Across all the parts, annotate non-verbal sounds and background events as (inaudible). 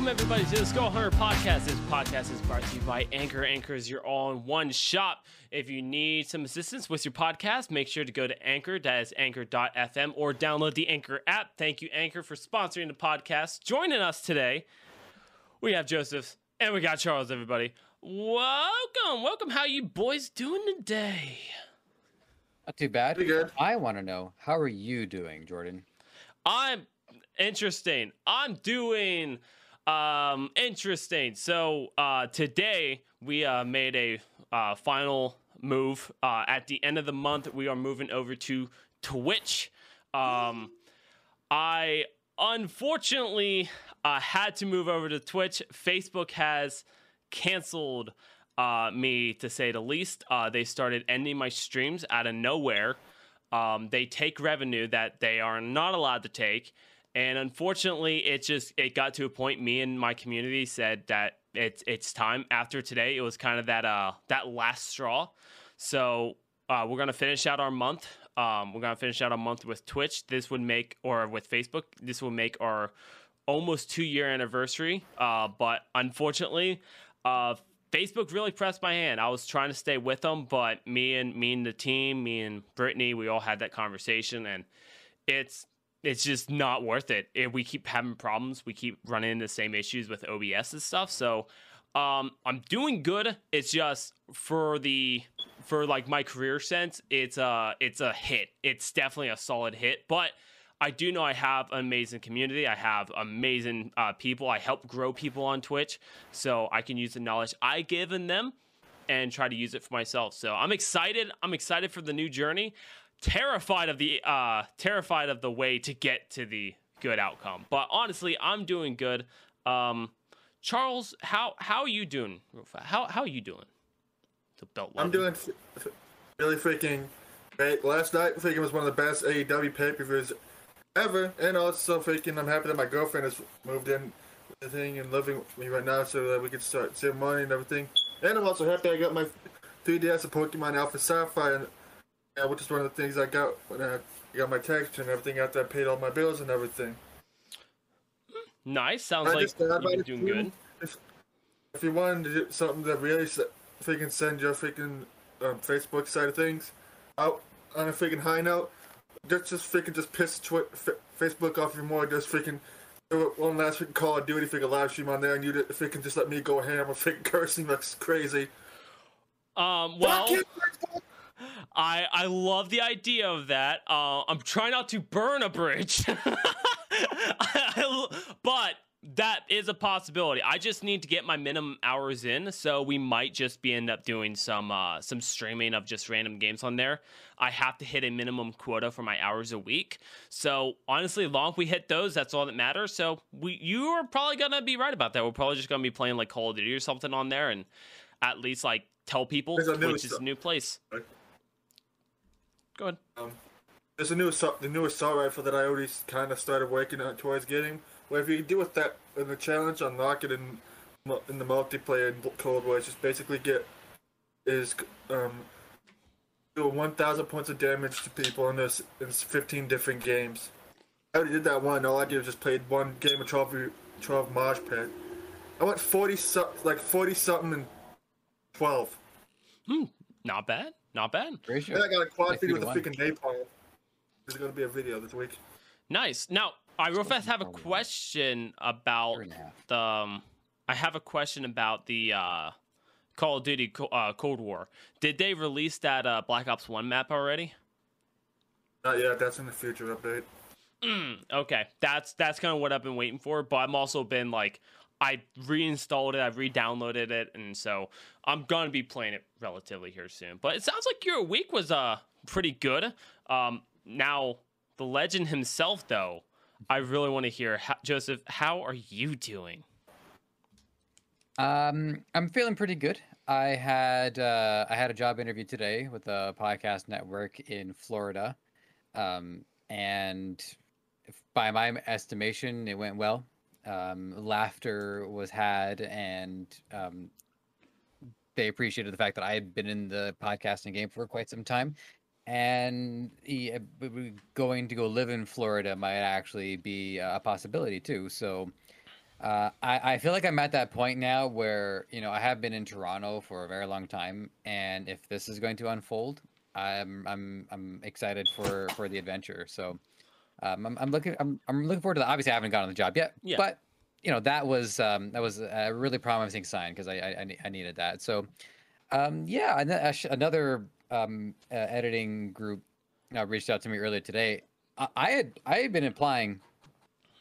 Welcome everybody to the Skull Hunter Podcast. This podcast is brought to you by Anchor. Anchor is your all-in-one shop. If you need some assistance with your podcast, make sure to go to Anchor. That is Anchor.fm or download the Anchor app. Thank you, Anchor, for sponsoring the podcast. Joining us today, we have Joseph and we got Charles. Everybody, welcome, welcome. How you boys doing today? Not too bad. Pretty good. I want to know how are you doing, Jordan? I'm interesting. I'm doing um interesting. So uh today we uh made a uh final move. Uh at the end of the month we are moving over to Twitch. Um I unfortunately uh had to move over to Twitch. Facebook has canceled uh me to say the least. Uh they started ending my streams out of nowhere. Um, they take revenue that they are not allowed to take and unfortunately it just it got to a point me and my community said that it's it's time. After today it was kind of that uh that last straw. So uh, we're gonna finish out our month. Um, we're gonna finish out a month with twitch. This would make or with facebook. This will make our almost two year anniversary. Uh, but unfortunately uh, Facebook really pressed my hand. I was trying to stay with them, but me and me and the team, me and Brittany, we all had that conversation, and it's it's just not worth it. If we keep having problems, we keep running into the same issues with OBS and stuff. So um, I'm doing good. It's just for the for like my career sense, it's a it's a hit. It's definitely a solid hit, but. I do know I have an amazing community. I have amazing uh, people. I help grow people on Twitch, so I can use the knowledge I given them and try to use it for myself. So I'm excited. I'm excited for the new journey. Terrified of the uh, terrified of the way to get to the good outcome. But honestly, I'm doing good. Um, Charles, how how are you doing? How how are you doing? The belt. I'm doing f- f- really freaking great. Last night, freaking was one of the best AEW pay per views ever, and also freaking I'm happy that my girlfriend has moved in with the thing and living with me right now, so that we can start saving money and everything. And I'm also happy I got my 3DS of Pokemon Alpha Sapphire, and, yeah, which is one of the things I got when I got my text and everything after I paid all my bills and everything. Nice. Sounds I like just you've been doing good. If, if you wanted to do something that really freaking send your freaking um, Facebook side of things out on a freaking high note, just just freaking just piss twi- f- Facebook off even more. Just freaking do one last freaking Call of Duty freaking live stream on there, and you d- freaking just let me go ham or freaking (laughs) cursing like crazy. Um, well, you! I I love the idea of that. Uh, I'm trying not to burn a bridge, (laughs) I- but that is a possibility. I just need to get my minimum hours in, so we might just be end up doing some uh, some streaming of just random games on there. I have to hit a minimum quota for my hours a week. So honestly, long as we hit those, that's all that matters. So we you are probably gonna be right about that. We're probably just gonna be playing like Call of Duty or something on there, and at least like tell people There's a new which is a new place. Go ahead. There's a new assault, the new assault rifle that I already kind of started working on towards getting. Where if you do with that in the challenge, unlock it in in the multiplayer in Cold War, it's just basically get is um do 1,000 points of damage to people in this in 15 different games. I already did that one. All I did was just played one game of 12 v- 12 Mosh Pit. I went 40 so- like 40 something and 12. Hmm, Not bad. Not bad. Very sure. Then I got a quad feed with a three to freaking napalm. There's gonna be a video this week. Nice. Now, I real fast have a question about Three and a half. the. Um, I have a question about the uh, Call of Duty uh, Cold War. Did they release that uh, Black Ops One map already? Not yet. That's in the future update. Mm, okay, that's that's kind of what I've been waiting for. But I'm also been like, I reinstalled it, I've re-downloaded it, and so I'm gonna be playing it relatively here soon. But it sounds like your week was uh pretty good. Um, now the legend himself, though, I really want to hear how, Joseph. How are you doing? Um, I'm feeling pretty good. I had uh, I had a job interview today with a podcast network in Florida, um, and by my estimation, it went well. Um, laughter was had, and um, they appreciated the fact that I had been in the podcasting game for quite some time. And he, uh, going to go live in Florida might actually be a possibility too. So Uh, I, I feel like I'm at that point now where you know I have been in Toronto for a very long time, and if this is going to unfold, I'm I'm I'm excited for for the adventure. So um, I'm, I'm looking I'm, I'm looking forward to that. Obviously, I haven't gotten the job yet, Yeah. but you know that was um, that was a really promising sign because I, I I needed that. So um, yeah, ash- another um, uh, editing group uh, reached out to me earlier today. I, I had I had been applying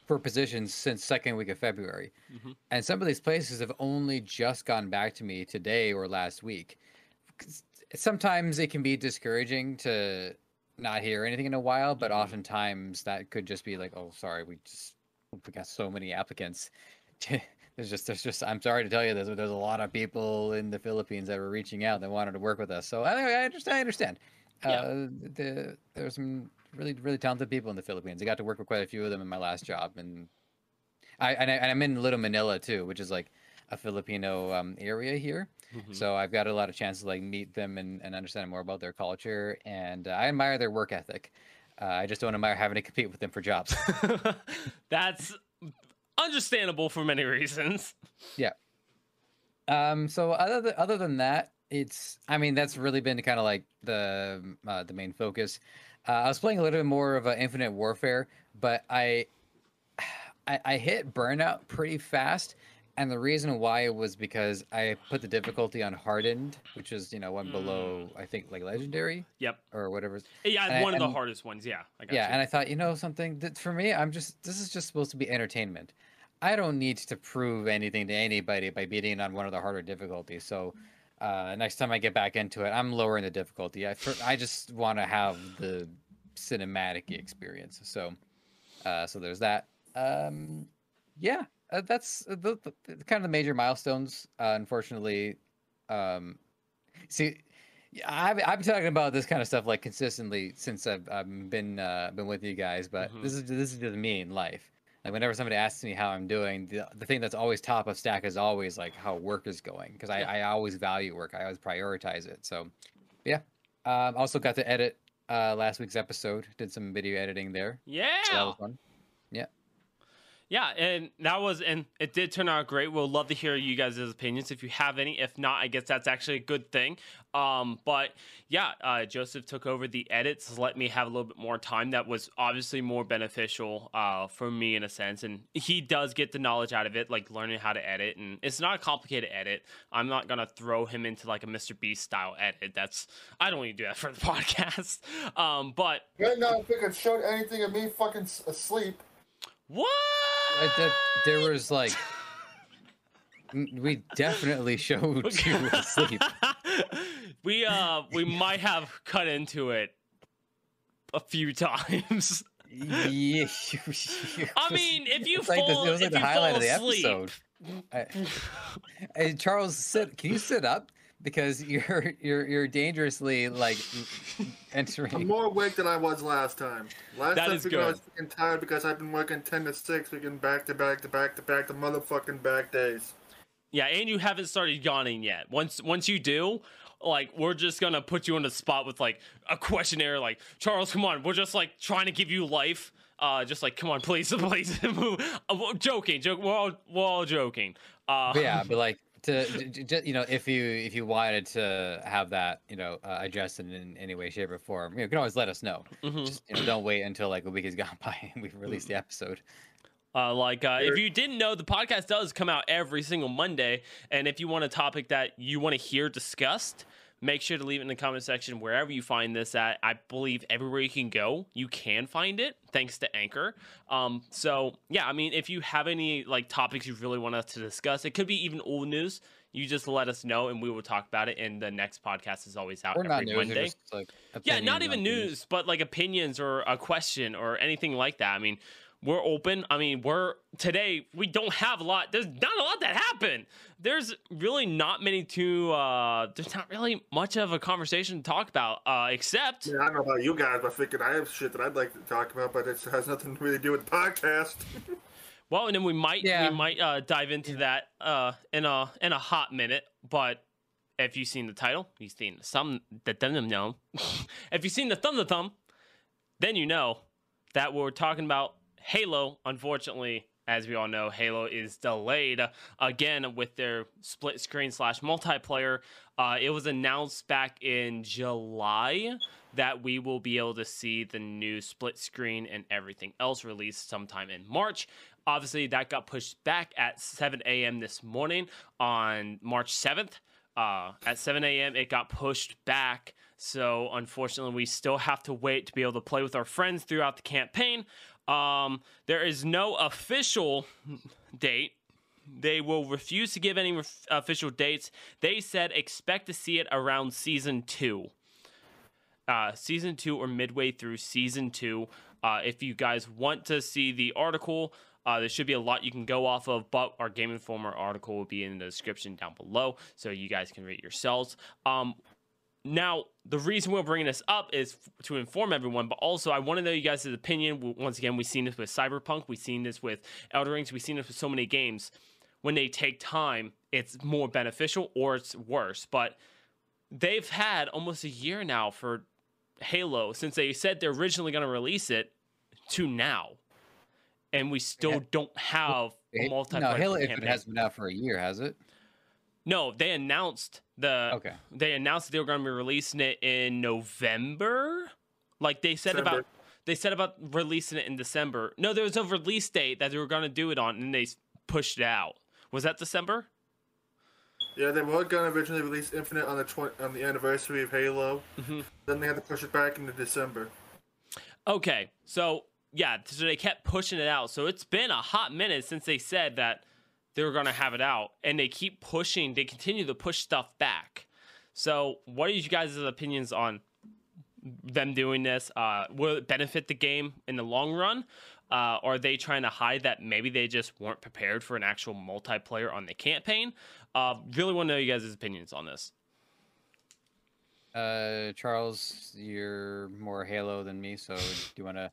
for positions since second week of February, Mhm. and some of these places have only just gone back to me today or last week. Sometimes it can be discouraging to not hear anything in a while, but Mhm. oftentimes that could just be like, oh, sorry, we just we got so many applicants. (laughs) there's just there's just I'm sorry to tell you this, but there's a lot of people in the Philippines that were reaching out that wanted to work with us. So I, I understand. I understand. Yeah. Uh, the there's some really really talented people in the Philippines. I got to work with quite a few of them in my last job, and I and, I, and I'm in Little Manila too, which is like a Filipino um, area here. Mhm. So I've got a lot of chances to like meet them and, and understand more about their culture, and uh, I admire their work ethic. Uh, I just don't admire having to compete with them for jobs. (laughs) That's understandable for many reasons. Yeah. Um, so other than, other than that, it's I mean that's really been kind of like the uh, the main focus. Uh, I was playing a little bit more of a Infinite Warfare, but I, (sighs) I I hit burnout pretty fast, and the reason why it was because I put the difficulty on hardened, which is you know one below I think like legendary Yep. or whatever. Yeah, And I- one of the and- hardest ones. Yeah. I got Yeah, you. and I thought, you know, something that for me, I'm just this is just supposed to be entertainment. I don't need to prove anything to anybody by beating on one of the harder difficulties. So uh, next time I get back into it, I'm lowering the difficulty. I for, I just want to have the cinematic experience. So uh, so there's that. Um, yeah, uh, that's uh, the, the, kind of the major milestones. Uh, unfortunately, um, see. I've I've been talking about this kind of stuff like consistently since I've, I've been uh, been with you guys, but Mhm. this is this is just me in life. Like whenever somebody asks me how I'm doing, the, the thing that's always top of stack is always like how work is going because I, Yeah. I always value work. I always prioritize it. So, yeah. Um, also got to edit uh, last week's episode. Did some video editing there. yeah. So that was fun. Yeah, and that was, and it did turn out great. We'll love to hear you guys' opinions if you have any. If not, I guess that's actually a good thing. Um, but yeah, uh, Joseph took over the edits, let me have a little bit more time. That was obviously more beneficial uh, for me in a sense, and he does get the knowledge out of it, like learning how to edit. And it's not a complicated edit. I'm not gonna throw him into like a Mr. Beast style edit. That's I don't want to do that (laughs) for the podcast. Um, but Right now, if you could show anything of me fucking asleep, what? That- there was like, we definitely showed you asleep. (laughs) we uh we might have cut into it a few times. Yeah, (laughs) I mean, if you It's like the- it was like if the you highlight fall of the asleep, episode. I, (laughs) Hey, Charles, sit. Can you sit up? Because (laughs) you're you're you're dangerously like entering. I'm more awake than I was last time. Last That time is because I was freaking tired because I've been working 10 to 6, freaking back to back to back to back to motherfucking back days. yeah, and you haven't started yawning yet. Once once you do, like we're just gonna put you on the spot with like a questionnaire, like Charles, come on, we're just like trying to give you life. Uh, just like come on, please, (laughs) please move. Uh, we're joking, joke. We're all we're all joking. Uh, But yeah, but like to j- j- you know, if you if you wanted to have that you know uh, adjusted in any way, shape, or form, you, know, you can always let us know. mhm. Just you know, don't wait until like a week has gone (laughs) by and we've released the episode. Uh, like, uh, if you didn't know, the podcast does come out every single Monday. And if you want a topic that you want to hear discussed, make sure to leave it in the comment section wherever you find this at. I believe everywhere you can go, you can find it thanks to Anchor. Um, so yeah, I mean, if you have any like topics you really want us to discuss, it could be even old news. You just let us know, and we will talk about it. And the next podcast is always out Or every not news, Monday. like Yeah, not even things. news, but like opinions or a question or anything like that. I mean, we're open. I mean, we're today we don't have a lot. There's not a lot that happened. There's really not many to. uh There's not really much of a conversation to talk about, uh except Yeah, I don't know about you guys, but freaking I have shit that I'd like to talk about, but it has nothing to really do with the podcast. (laughs) well, and then we might Yeah. we might uh dive into that uh in a in a hot minute, but. If you've seen the title, you've seen some the thumb thumb. (laughs) if you've seen the thumb the thumb, then you know that we're talking about Halo, unfortunately, as we all know, Halo is delayed again with their split screen slash multiplayer. Uh, it was announced back in July that we will be able to see the new split screen and everything else released sometime in March. Obviously, that got pushed back at 7 a.m. this morning on March 7th. Uh, at 7 a.m., it got pushed back. So, unfortunately, we still have to wait to be able to play with our friends throughout the campaign. Um, there is no official date. They will refuse to give any official dates. They said expect to see it around season two. Uh, season two or midway through season two. Uh, if you guys want to see the article, uh, there should be a lot you can go off of, but our Game Informer article will be in the description down below, so you guys can read yourselves. Um, now, the reason we're bringing this up is f- to inform everyone, but also I want to know you guys' opinion. Once again, we've seen this with Cyberpunk, we've seen this with Elden Rings, we've seen this with so many games. When they take time, it's more beneficial or it's worse. But they've had almost a year now for Halo since they said they're originally going to release it to now. And we still Yeah. don't have a It- multiplayer no, Halo campaign. Hasn't been out for a year, has it? No, they announced the Okay. they announced that they were going to be releasing it in November. Like they said December. about they said about releasing it in December. No, there was a release date that they were going to do it on, and they pushed it out. Was that December? Yeah, they were gonna originally release Infinite on the tw- on the anniversary of Halo. Mhm. Then they had to push it back into December. Okay, so yeah, so they kept pushing it out. So it's been a hot minute since they said that they were going to have it out, and they keep pushing. They continue to push stuff back. So, what are you guys' opinions on them doing this? Uh, will it benefit the game in the long run? Uh, are they trying to hide that maybe they just weren't prepared for an actual multiplayer on the campaign? Uh, really want to know you guys' opinions on this. Uh, Charles, you're more Halo than me, so do you want to?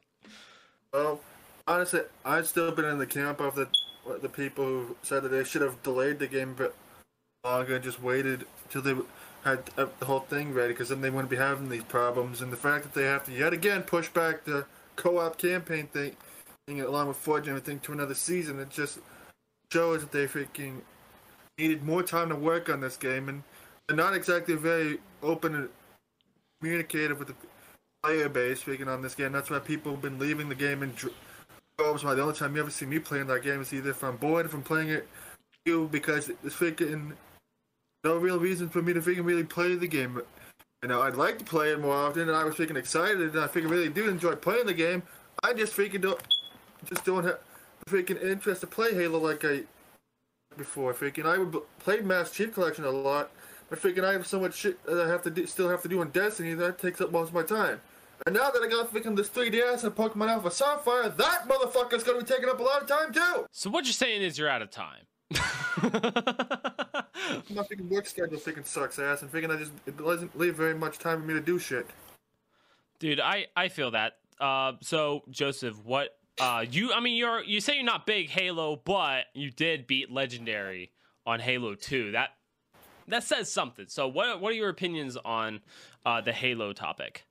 Well, honestly, I've still been in the camp of the the people who said that they should have delayed the game a bit longer just waited till they had uh, the whole thing ready, because then they wouldn't be having these problems. And the fact that they have to yet again push back the co-op campaign thing, thing along with Forge and everything to another season, it just shows that they freaking needed more time to work on this game, and they're not exactly very open and communicative with the player base speaking on this game. That's why people have been leaving the game in dr- droves. Why the only time you ever see me playing that game is either if I'm bored, I'm playing it, you because it's freaking no real reason for me to freaking really play the game. You know, I'd like to play it more often, and I was freaking excited, and I freaking really do enjoy playing the game. I just freaking don't, just don't have freaking interest to play Halo like I before. Freaking, I would play Master Chief Collection a lot, but freaking, I have so much shit that I have to do, still have to do on Destiny that takes up most of my time. And now that I got freaking this 3DS and Pokemon Alpha Sapphire, that motherfucker's gonna be taking up a lot of time too. So, what you're saying is you're out of time. (laughs) My freaking work schedule freaking sucks ass, and freaking I just it doesn't leave very much time for me to do shit. Dude, I I feel that. Uh, so Joseph, what? Uh, you I mean you're you say you're not big Halo, but you did beat Legendary on Halo Two. That that says something. So what what are your opinions on uh, the Halo topic?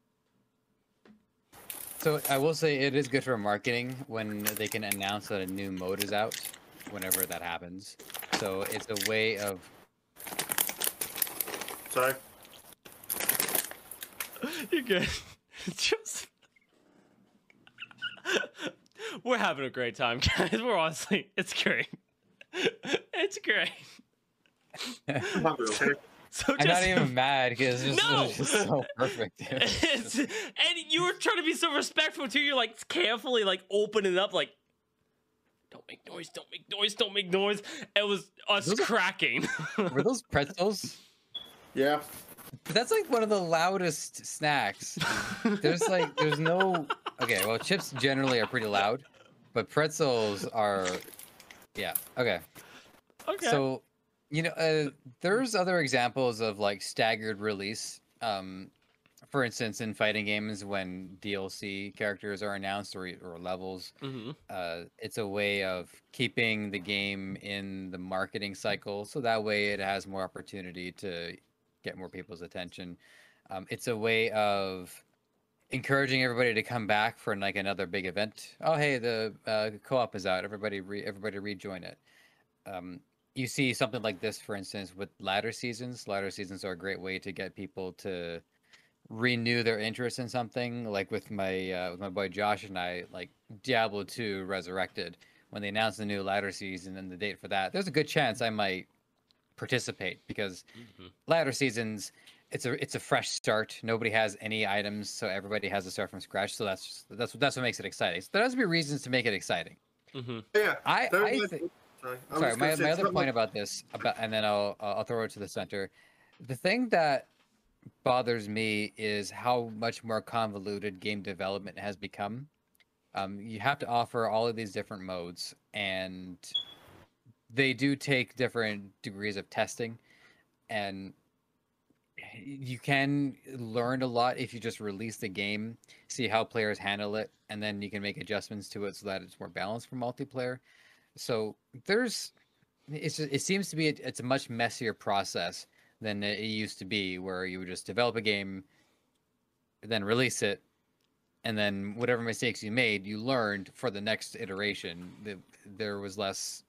So I will say it is good for marketing when they can announce that a new mode is out, whenever that happens. So it's a way of Sorry. You're good. Joseph. We're having a great time, guys. We're honestly, it's great. (laughs) It's great. I'm hungry, okay? So I'm not even mad because it's just, No! it's just so (laughs) perfect. it's, and you were trying to be so respectful too. You're like carefully like opening it up, like don't make noise, don't make noise, don't make noise. It was us Those are- cracking. (laughs) Were those pretzels? Yeah. That's like one of the loudest snacks. There's like there's no (laughs) okay. Well, chips generally are pretty loud, but pretzels are yeah okay. okay. So, you know, uh, there's other examples of like staggered release. Um, for instance, in fighting games, when DLC characters are announced or, or levels, hmm uh, it's a way of keeping the game in the marketing cycle. So that way it has more opportunity to get more people's attention. Um, it's a way of encouraging everybody to come back for like another big event. Oh, hey, the uh, co-op is out. Everybody, re- everybody rejoin it. Um, you see something like this, for instance, with ladder seasons. Ladder seasons are a great way to get people to renew their interest in something. Like with my uh, with my boy Josh and I, like Diablo 2 Resurrected. When they announced the new ladder season and the date for that, there's a good chance I might participate because Mhm. ladder seasons it's a it's a fresh start. Nobody has any items, so everybody has to start from scratch. So that's just, that's that's what makes it exciting. So there has to be reasons to make it exciting. Mm-hmm. Yeah. I, I was- thi- sorry, sorry, my, my other point about this about, and then I'll I'll throw it to the center. The thing that bothers me is how much more convoluted game development has become. Um, you have to offer all of these different modes, and they do take different degrees of testing, and you can learn a lot if you just release the game, see how players handle it, and then you can make adjustments to it so that it's more balanced for multiplayer. So there's, it's it seems to be a, it's a much messier process than it used to be, where you would just develop a game, then release it, and then whatever mistakes you made, you learned for the next iteration. The, there was less,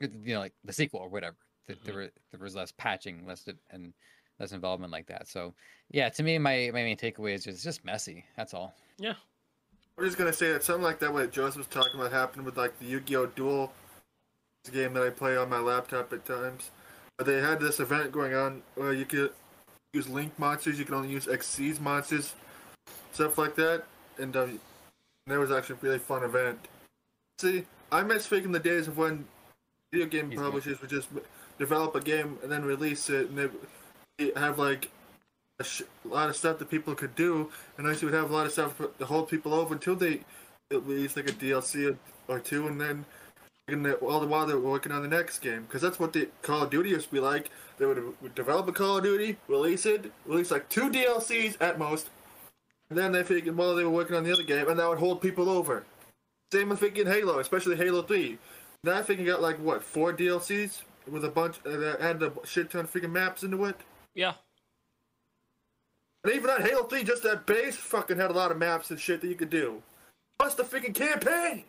you know, like the sequel or whatever. Th- There, mm-hmm. were, there was less patching, less di- and less involvement like that. So yeah, to me, my, my main takeaway is just, it's just messy. That's all. Yeah. I'm just gonna say that something like that what Joseph was talking about happened with like the Yu-Gi-Oh! Duel game that I play on my laptop at times. But they had this event going on where you could use Link monsters, you can only use Xyz monsters, stuff like that, and um, that was actually a really fun event. See, I miss speaking the days of when video game He's good. publishers would just develop a game and then release it, and they have like a, sh- lot of stuff that people could do, and actually would have a lot of stuff to hold people over until they release like a DLC or, two, and then and that- all the while they're working on the next game, because that's what the Call of Duty used to be like. They would, would develop a Call of Duty, release it, release like two DLCs at most, and then they figured while they were working on the other game, and that would hold people over. Same with freaking Halo, especially Halo Three. Now I think you got like what four DLCs with a bunch uh, that had a shit ton of freaking maps into it. Yeah. And even on Halo 3, just that base fucking had a lot of maps and shit that you could do. Plus the freaking campaign!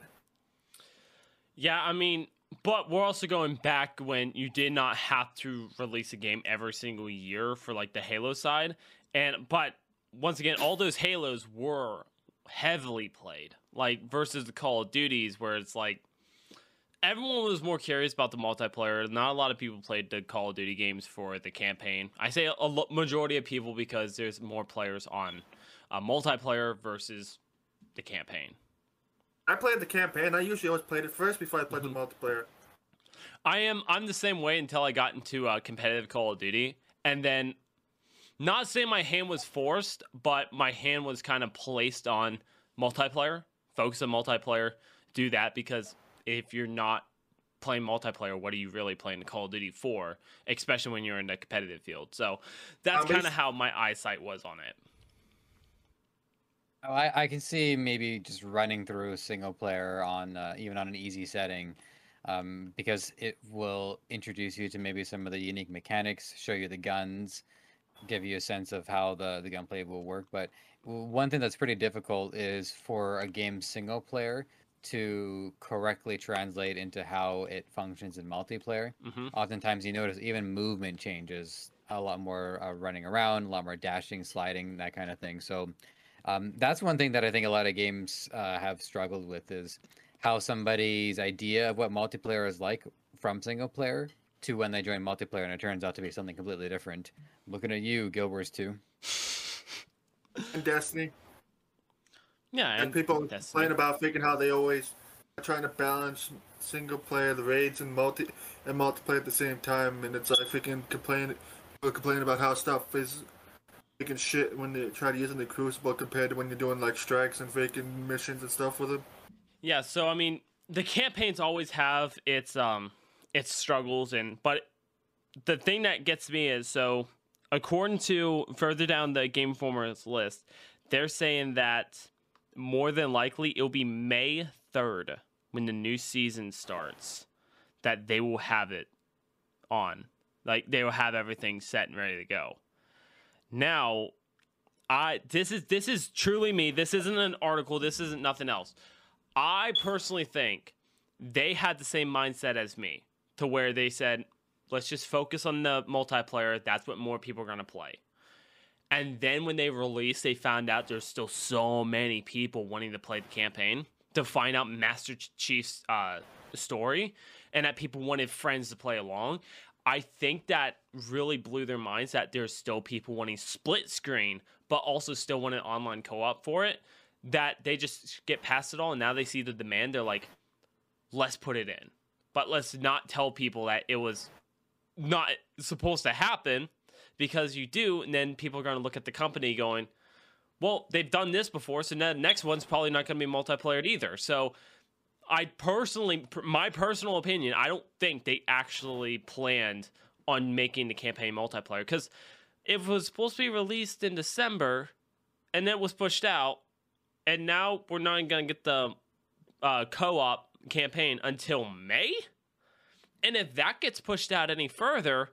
Yeah, I mean, but we're also going back when you did not have to release a game every single year for like the Halo side. And but once again, all those Halos were heavily played. Like versus the Call of Duties where it's like everyone was more curious about the multiplayer. Not a lot of people played the Call of Duty games for the campaign. I say a lo- majority of people because there's more players on uh, multiplayer versus the campaign. I played the campaign. I usually always played it first before I played the multiplayer. I am I'm the same way until I got into uh, competitive Call of Duty, and then not saying my hand was forced, but my hand was kind of placed on multiplayer, focus on multiplayer, do that because if you're not playing multiplayer, what are you really playing Call of Duty for? Especially when you're in the competitive field. So that's Um, kind of how my eyesight was on it. Oh, I, I can see maybe just running through single player on uh, even on an easy setting, um, because it will introduce you to maybe some of the unique mechanics, show you the guns, give you a sense of how the the gunplay will work. But one thing that's pretty difficult is for a game single player to correctly translate into how it functions in multiplayer. hmm Oftentimes, you notice even movement changes. A lot more uh, running around, a lot more dashing, sliding, that kind of thing. So, um, that's one thing that I think a lot of games uh, have struggled with is how somebody's idea of what multiplayer is like from single player to when they join multiplayer and it turns out to be something completely different. Looking at you, Guild Wars 2. And Destiny. Yeah, And people Destiny. complain about thinking how they always are trying to balance single player, the raids, and multi and multiplayer at the same time. And it's like freaking complain, complain about how stuff is freaking shit when they try to use in the Crucible compared to when you're doing like strikes and freaking missions and stuff with it. Yeah, so I mean, the campaigns always have its um its struggles and but the thing that gets me is so according to further down the Game Informer's list, they're saying that more than likely it'll be May 3rd when the new season starts that they will have it on. Like they will have everything set and ready to go. Now, I this is this is truly me. This isn't an article. This isn't nothing else. I personally think they had the same mindset as me, to where they said, "Let's just focus on the multiplayer. That's what more people are gonna play." And then when they released, they found out there's still so many people wanting to play the campaign to find out Master Chief's uh, story, and that people wanted friends to play along. I think that really blew their minds that there's still people wanting split screen, but also still want an online co op for it. That they just get past it all, and now they see the demand. They're like, let's put it in, but let's not tell people that it was not supposed to happen because you do, and then people are going to look at the company going, well, they've done this before, so now the next one's probably not going to be multiplayer either. So I personally, my personal opinion, I don't think they actually planned on making the campaign multiplayer because it was supposed to be released in December and then it was pushed out, and now we're not going to get the uh, co op campaign until May. And if that gets pushed out any further,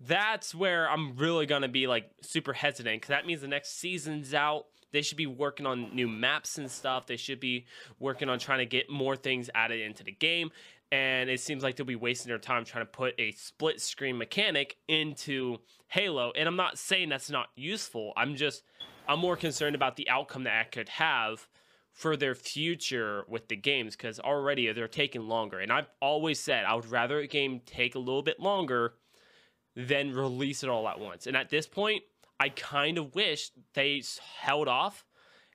that's where I'm really to be like super hesitant because that means the next season's out. They should be working on new maps and stuff. They should be working on trying to get more things added into the game. And it seems like they'll be wasting their time trying to put a split screen mechanic into Halo. And I'm not saying that's not useful. I'm just, I'm more concerned about the outcome that I could have for their future with the games because already they're taking longer. And I've always said I would rather a game take a little bit longer than release it all at once. And at this point, I kind of wish they held off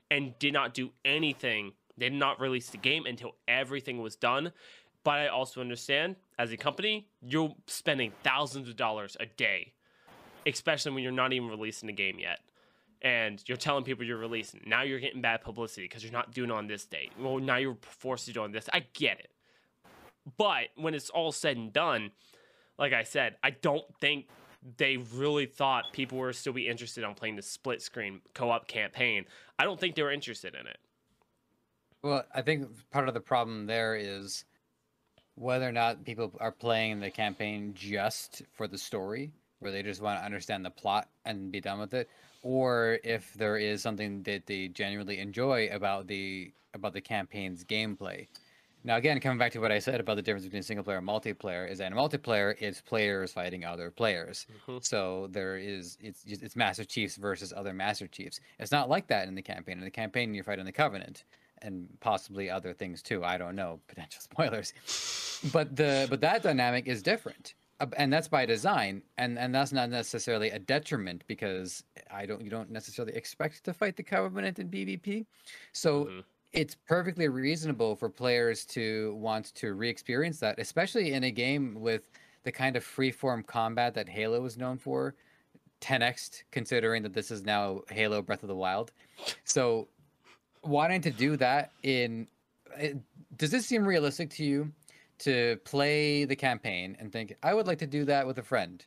and did not do anything. They did not release the game until everything was done. But I also understand as a company, you're spending thousands of dollars a day, especially when you're not even releasing the game yet. And you're telling people you're releasing. Now you're getting bad publicity because you're not doing on this date. Well, now you're forced to do on this. I get it. But when it's all said and done, like I said, I don't think they really thought people were still be interested on playing the split screen co-op campaign. I don't think they were interested in it. Well, I think part of the problem there is whether or not people are playing the campaign just for the story, where they just want to understand the plot and be done with it, or if there is something that they genuinely enjoy about the about the campaign's gameplay. Now, again, coming back to what I said about the difference between single player and multiplayer, is that in multiplayer, it's players fighting other players. Mm-hmm. So there is it's it's Master Chiefs versus other Master Chiefs. It's not like that in the campaign. In the campaign, you're fighting the Covenant and possibly other things too. I don't know, (laughs) potential spoilers. but the but that dynamic is different, and that's by design, and and that's not necessarily a detriment because I don't you don't necessarily expect to fight the Covenant in PvP. So. Mm-hmm it's perfectly reasonable for players to want to re-experience that, especially in a game with the kind of free-form combat that Halo is known for. 10x considering that this is now Halo Breath of the Wild. So wanting to do that in does this seem realistic to you to play the campaign and think I would like to do that with a friend?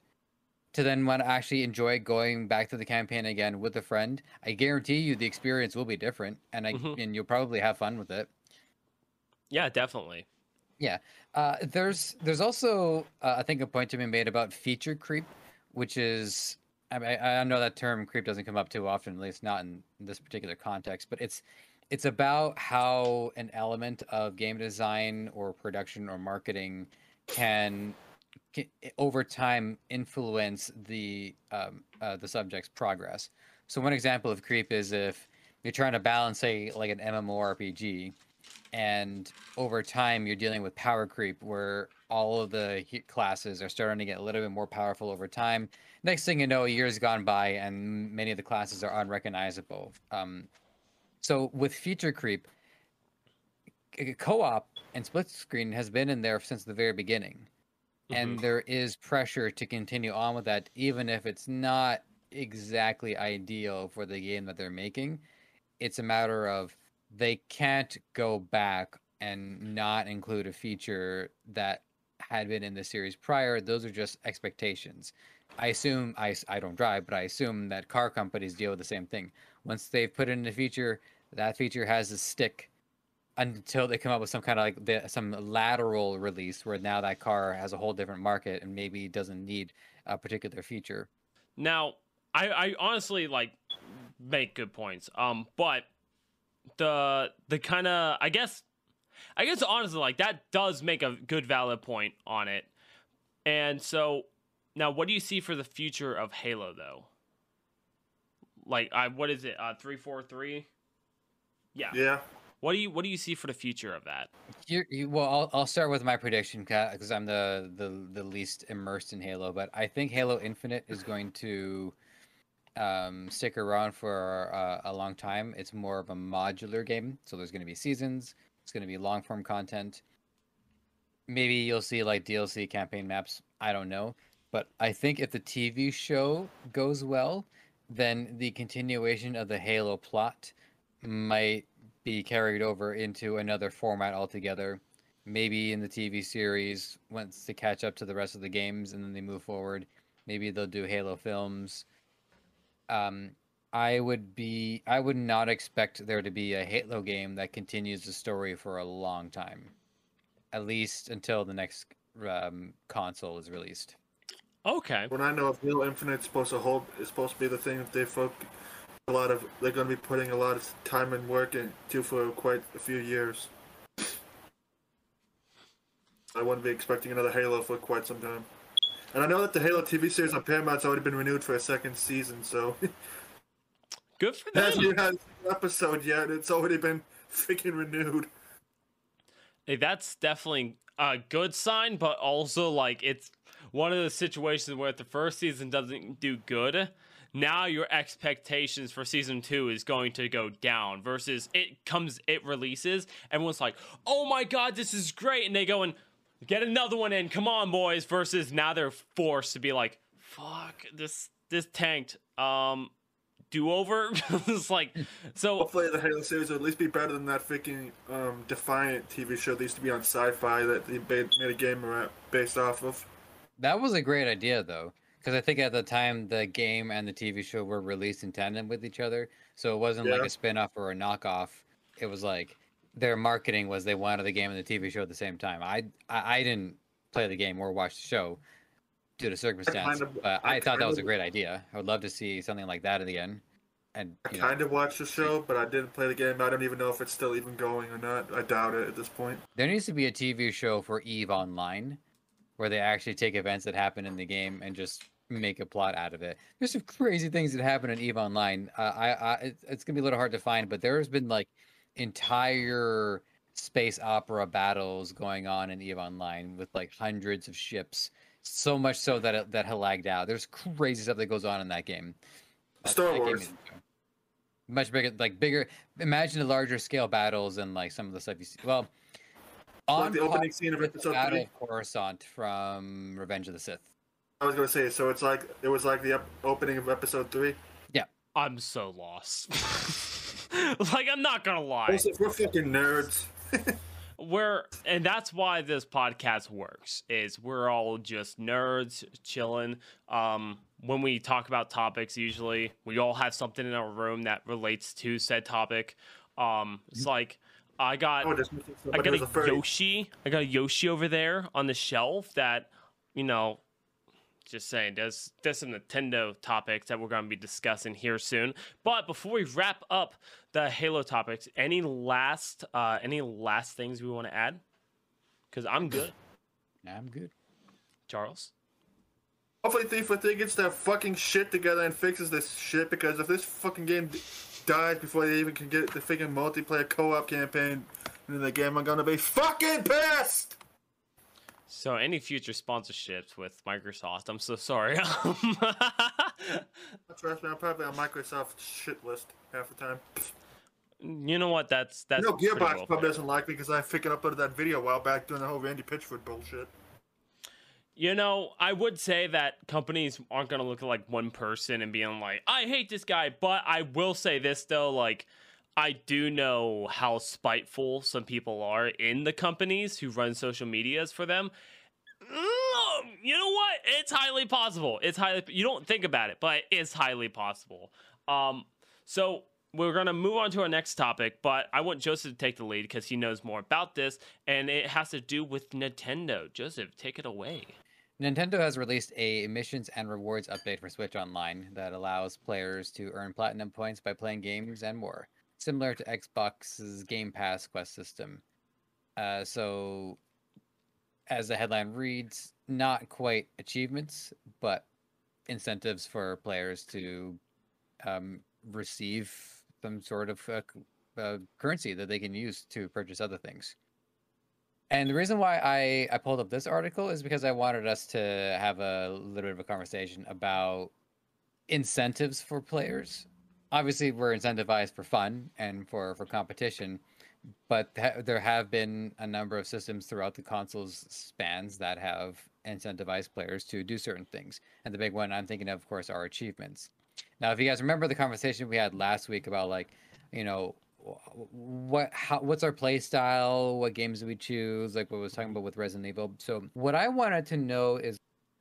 To then want to actually enjoy going back to the campaign again with a friend, I guarantee you the experience will be different, and I mm-hmm. and you'll probably have fun with it. Yeah, definitely. Yeah, uh, there's there's also uh, I think a point to be made about feature creep, which is I, mean, I, I know that term creep doesn't come up too often, at least not in this particular context, but it's it's about how an element of game design or production or marketing can over time influence the um, uh, the subject's progress. So one example of creep is if you're trying to balance say like an MMORPG, and over time you're dealing with power creep where all of the classes are starting to get a little bit more powerful over time. Next thing you know, years gone by and many of the classes are unrecognizable. Um, so with feature creep, co-op and split screen has been in there since the very beginning and mm-hmm. there is pressure to continue on with that, even if it's not exactly ideal for the game that they're making. It's a matter of they can't go back and not include a feature that had been in the series prior. Those are just expectations. I assume I, I don't drive, but I assume that car companies deal with the same thing. Once they've put in a feature, that feature has a stick until they come up with some kind of like the, some lateral release where now that car has a whole different market and maybe doesn't need a particular feature. Now, I, I honestly like make good points. Um, but the the kind of I guess I guess honestly like that does make a good valid point on it. And so now what do you see for the future of Halo though? Like I what is it? Uh 343? Yeah. Yeah. What do you what do you see for the future of that? You, you, well, I'll, I'll start with my prediction because I'm the, the the least immersed in Halo, but I think Halo Infinite is going to um, stick around for uh, a long time. It's more of a modular game, so there's going to be seasons. It's going to be long form content. Maybe you'll see like DLC campaign maps. I don't know, but I think if the TV show goes well, then the continuation of the Halo plot might be carried over into another format altogether. Maybe in the TV series, once to catch up to the rest of the games, and then they move forward. Maybe they'll do Halo films. Um, I would be, I would not expect there to be a Halo game that continues the story for a long time, at least until the next um, console is released. Okay. When I know of Halo Infinite's supposed to hold, is supposed to be the thing that they focus a lot of. They're going to be putting a lot of time and work into for quite a few years. I wouldn't be expecting another Halo for quite some time. And I know that the Halo TV series on Paramount's already been renewed for a second season, so (laughs) Good for it hasn't had an episode yet. It's already been freaking renewed. Hey, that's definitely a good sign, but also like it's one of the situations where if the first season doesn't do good, now your expectations for season two is going to go down versus it comes it releases, everyone's like, Oh my god, this is great, and they go and get another one in, come on boys, versus now they're forced to be like, Fuck, this this tanked. Um do over. (laughs) it's like so Hopefully, the Halo series will at least be better than that freaking um, Defiance TV show that used to be on Sci-Fi that they made a game around, based off of. That was a great idea, though, because I think at the time the game and the TV show were released in tandem with each other, so it wasn't like a spin-off or a knockoff. It was like their marketing was they wanted the game and the TV show at the same time. I I, I didn't play the game or watch the show due to circumstance, of- but I I, thought that kind was a great idea. I would love to see something like that at the end. And I you know, kind of watched the show, but I didn't play the game. I don't even know if it's still even going or not. I doubt it at this point. there needs to be a TV show for Eve Online, where they actually take events that happen in the game and just make a plot out of it. There's some crazy things that happen in Eve Online. Uh, I, I, it- it's gonna be a little hard to find, but there has been like entire space opera battles going on in Eve Online with like hundreds of ships. So much so that it, that it lagged out. There's crazy stuff that goes on in that game. That- Star that game Wars. is Much bigger, like bigger. Imagine the larger scale battles and like some of the stuff you see. Well, Like on the opening scene of episode Battle three. Coruscant from Revenge of the Sith. I was gonna say, so it's like it was like the ep- opening of episode three. Yeah, I'm so lost. (laughs) like I'm not gonna lie. Also, we're fucking nerds. (laughs) we're and that's why this podcast works is we're all just nerds chilling um when we talk about topics usually we all have something in our room that relates to said topic um it's like i got Oh, i got a a yoshi i got a yoshi over there on the shelf that you know just saying there's there's some nintendo topics that we're going to be discussing here soon but before we wrap up the halo topics any last uh any last things we want to add because i'm good I'm good. charles Hopefully, 343 gets their fucking shit together and fixes this shit. Because if this fucking game dies before they even can get the freaking multiplayer co-op campaign in the game, I'm gonna be fucking pissed. So any future sponsorships with microsoft i'm so sorry (laughs) um, (laughs) Trust me, I'm probably on Microsoft's shit list half the time. you know what that's that's no, pretty Gearbox well probably doesn't like me because I freaking uploaded that video a while back doing the whole Randy Pitchford bullshit. You know, I would say that companies aren't going to look at like one person and being like, I hate this guy. But I will say this though, like, I do know how spiteful some people are in the companies who run social medias for them. Mm, You know what? It's highly possible. It's highly, you don't think about it, but it's highly possible. Um, so we're going to move on to our next topic, but I want Joseph to take the lead because he knows more about this, and it has to do with Nintendo. Joseph, take it away. Nintendo has released a missions and rewards update for Switch Online that allows players to earn platinum points by playing games and more, similar to Xbox's Game Pass quest system. Uh, so, as the headline reads, not quite achievements, but incentives for players to um, receive some sort of uh, uh, currency that they can use to purchase other things. And the reason why I, I pulled up this article is because I wanted us to have a little bit of a conversation about incentives for players. Obviously, we're incentivized for fun and for, for competition, but there have been a number of systems throughout the console's spans that have incentivized players to do certain things. And the big one I'm thinking of, of course, are achievements. Now, if you guys remember the conversation we had last week about like, you know, what how what's our play style what games do we choose like what was talking about with resident evil so what i wanted to know is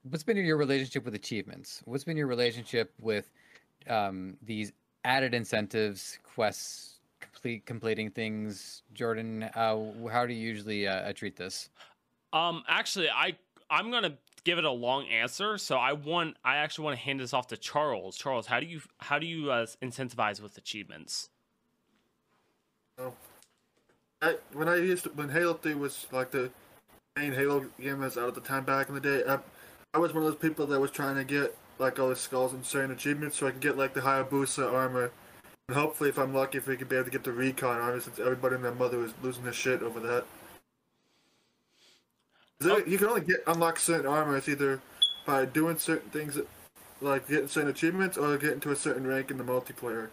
what's been your relationship with achievements what's been your relationship with um, these added incentives quests complete completing things. Jordan uh, how do you usually uh, treat this? Um actually i i'm gonna give it a long answer. So i want i actually want to hand this off to charles. Charles how do you how do you uh, incentivize with achievements? Oh. I, when I used to, when Halo 3 was like the main Halo game was out at the time back in the day, I, I was one of those people that was trying to get like all the skulls and certain achievements so I can get like the Hayabusa armor. And hopefully, if I'm lucky, if we can be able to get the recon armor since everybody and their mother was losing their shit over that. Oh. You can only get unlock certain armor. It's either by doing certain things, like getting certain achievements, or getting to a certain rank in the multiplayer.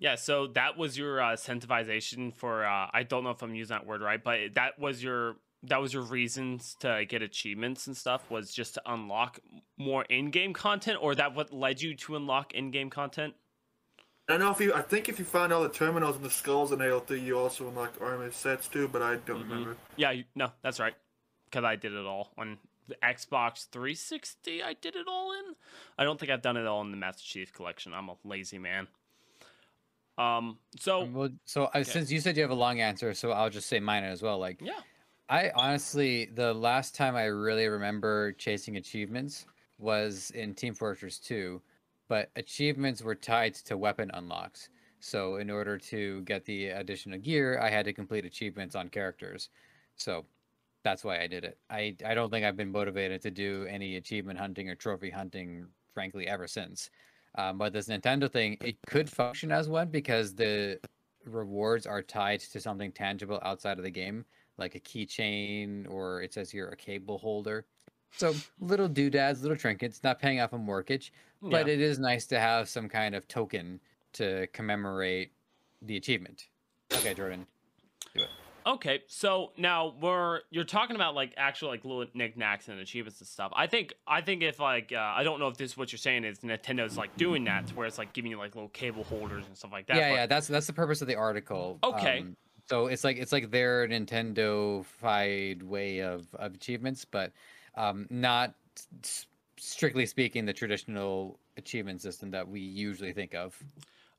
Yeah, so that was your uh, incentivization for. Uh, I don't know if I'm using that word right, but that was your that was your reasons to get achievements and stuff was just to unlock more in-game content, or that what led you to unlock in-game content. I don't know if you. I think if you find all the terminals and the skulls in Halo 3, you also unlock armor sets too, but I don't mm-hmm. remember. Yeah, you, no, that's right. Because I did it all on the Xbox 360. I did it all in. I don't think I've done it all in the Master Chief Collection. I'm a lazy man. Um, so um, well, so uh, okay. since you said you have a long answer, so I'll just say mine as well. Like, yeah, I honestly, the last time I really remember chasing achievements was in Team Fortress 2, but achievements were tied to weapon unlocks. So in order to get the additional gear, I had to complete achievements on characters. So that's why I did it. I I don't think I've been motivated to do any achievement hunting or trophy hunting, frankly, ever since. Um, but this Nintendo thing, it could function as one because the rewards are tied to something tangible outside of the game, like a keychain or it says you're a cable holder. So little doodads, little trinkets, not paying off a mortgage, but yeah. it is nice to have some kind of token to commemorate the achievement. Okay, Jordan, do it. Okay, so now we're you're talking about like actual like little knickknacks and achievements and stuff. I think I think if like uh, I don't know if this is what you're saying is Nintendo's like doing that to where it's like giving you like little cable holders and stuff like that. Yeah, but... yeah, that's that's the purpose of the article. Okay. Um, so it's like it's like their Nintendo-fied way of, of achievements, but um, not strictly speaking the traditional achievement system that we usually think of.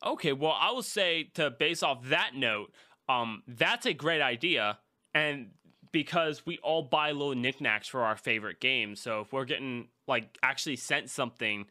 Okay, well, I will say to base off that note, um, that's a great idea, and because we all buy little knickknacks for our favorite games, so if we're getting like actually sent something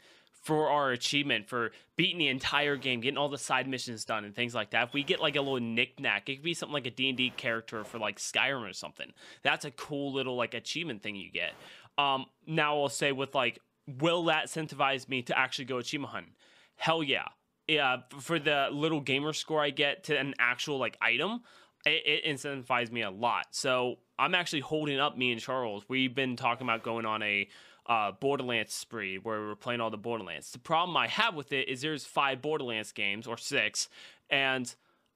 for our achievement for beating the entire game, getting all the side missions done and things like that. If we get like a little knickknack, it could be something like a D&D character for like Skyrim or something. That's a cool little like achievement thing you get. Um, now I'll say with like, will that incentivize me to actually go achievement hunting? Hell yeah yeah, for the little gamer score I get to an actual like item, it, it incentivizes me a lot. So I'm actually holding up me and Charles. We've been talking about going on a uh, Borderlands spree where we're playing all the Borderlands. The problem I have with it is there's five Borderlands games or six, and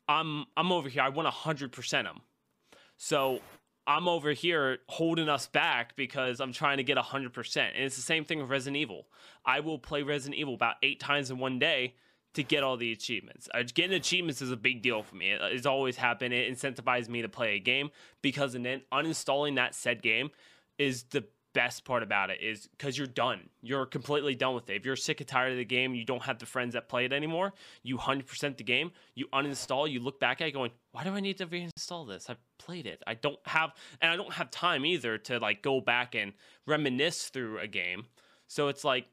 I'm I'm over here. I want hundred percent them. So I'm over here holding us back because I'm trying to get 100%. And it's the same thing with Resident Evil. I will play Resident Evil about eight times in one day to get all the achievements. Uh, getting achievements is a big deal for me. It's always happened. It incentivizes me to play a game because and then uninstalling that said game is the best part about it is because you're done. You're completely done with it. If you're sick and tired of the game, you don't have the friends that play it anymore. You 100% the game. You uninstall. You look back at it going, why do I need to reinstall this? I've played it. I don't have, and I don't have time either to like go back and reminisce through a game. So it's like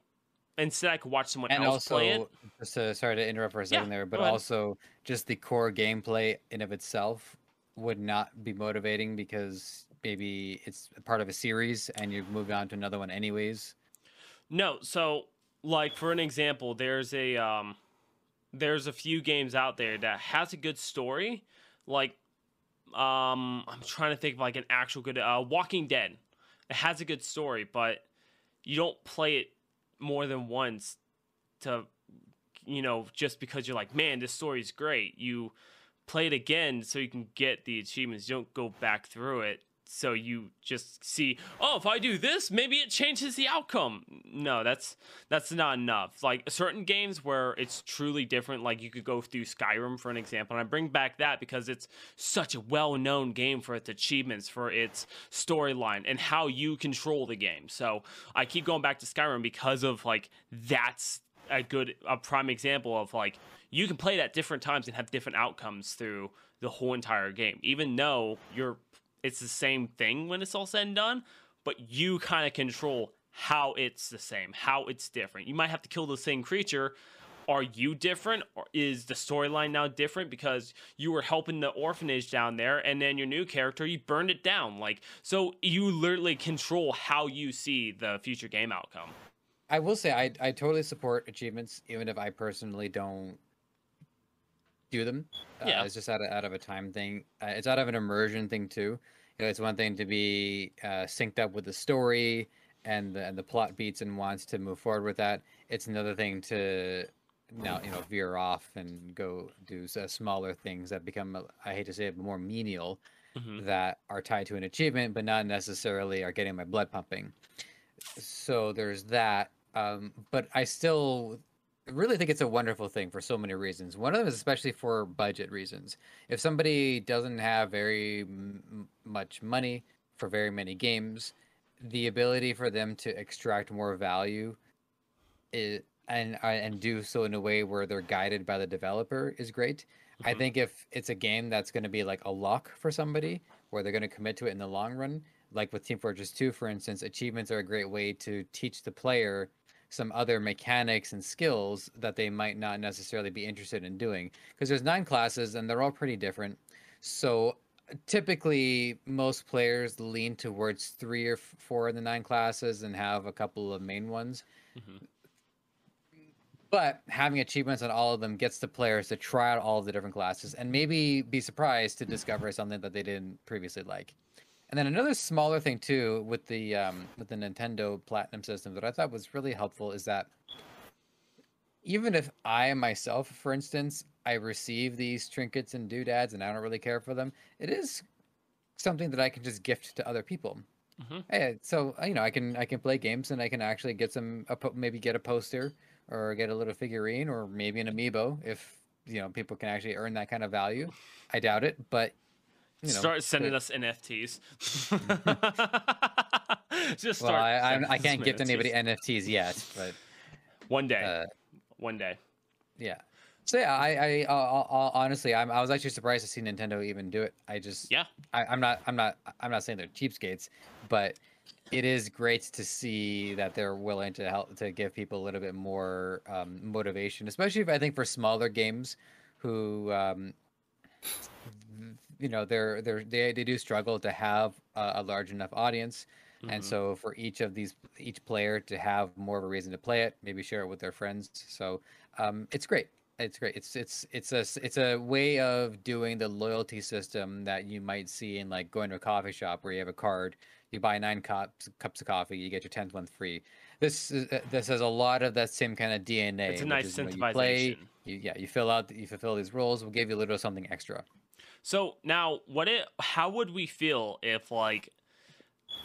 instead I could watch someone and else play it. just to, sorry to interrupt for a second there, but also just the core gameplay in of itself would not be motivating because maybe it's part of a series and you've moved on to another one anyways. No, so like for an example, there's a um there's a few games out there that has a good story. Like um I'm trying to think of like an actual good uh Walking Dead. It has a good story, but you don't play it more than once to you know, just because you're like, man, this story's great. You play it again so you can get the achievements. You don't go back through it so you just see, oh, if I do this, maybe it changes the outcome. No, that's that's not enough. Like certain games where it's truly different, like you could go through Skyrim for an example, and I bring back that because it's such a well-known game for its achievements, for its storyline, and how you control the game. So I keep going back to Skyrim because of like that's a good a prime example of like you can play that different times and have different outcomes through the whole entire game even though you're it's the same thing when it's all said and done but you kind of control how it's the same how it's different. You might have to kill the same creature. Are you different? Or is the storyline now different because you were helping the orphanage down there and then your new character you burned it down? Like so you literally control how you see the future game outcome. I will say I I totally support achievements, even if I personally don't do them. Uh, Yeah. it's just out of out of a time thing. Uh, it's out of an immersion thing too. You know, it's one thing to be uh, synced up with the story and the, and the plot beats and wants to move forward with that. It's another thing to now you know veer off and go do uh, smaller things that become uh, I hate to say it, but more menial Mhm. that are tied to an achievement, but not necessarily are getting my blood pumping. So there's that. Um, but I still really think it's a wonderful thing for so many reasons. One of them is especially for budget reasons. If somebody doesn't have very m- much money for very many games, the ability for them to extract more value is, and uh, and do so in a way where they're guided by the developer is great. I Mhm. think if it's a game that's going to be like a lock for somebody, where they're going to commit to it in the long run, like with Team Fortress 2, for instance, achievements are a great way to teach the player some other mechanics and skills that they might not necessarily be interested in doing. Because there's nine classes and they're all pretty different. So typically, most players lean towards three or f- four of the nine classes and have a couple of main ones. Mhm. But having achievements on all of them gets the players to try out all of the different classes and maybe be surprised to discover something that they didn't previously like. And then another smaller thing too with the um, with the Nintendo Platinum system that I thought was really helpful is that even if I myself, for instance, I receive these trinkets and doodads and I don't really care for them, it is something that I can just gift to other people. Mhm. Hey, so uh, you know, I can I can play games and I can actually get some a po- maybe get a poster or get a little figurine or maybe an amiibo if you know people can actually earn that kind of value. I doubt it, but you know, start sending us NFTs. (laughs) Just Well. I, I'm, I can't gift anybody NFTs. Yet, but One day. uh, one day. yeah. So yeah, I, I, uh, uh, honestly, I'm, I was actually surprised to see Nintendo even do it. I just, Yeah. I, I'm not, I'm not, I'm not saying they're cheapskates, but it is great to see that they're willing to help to give people a little bit more um, motivation, especially if I think for smaller games who, um, you know, they're they're they, they do struggle to have a, a large enough audience. And Mhm. so for each of these, each player to have more of a reason to play it, maybe share it with their friends. So um, it's great. It's great. It's it's it's a it's a way of doing the loyalty system that you might see in like going to a coffee shop where you have a card, you buy nine cups cups of coffee, you get your tenth one free. This is, uh, this has a lot of that same kind of DNA. It's a nice is, you know, you play, you, yeah, you fill out, you fulfill these roles. We'll give you a little something extra. So now, what it? How would we feel if like?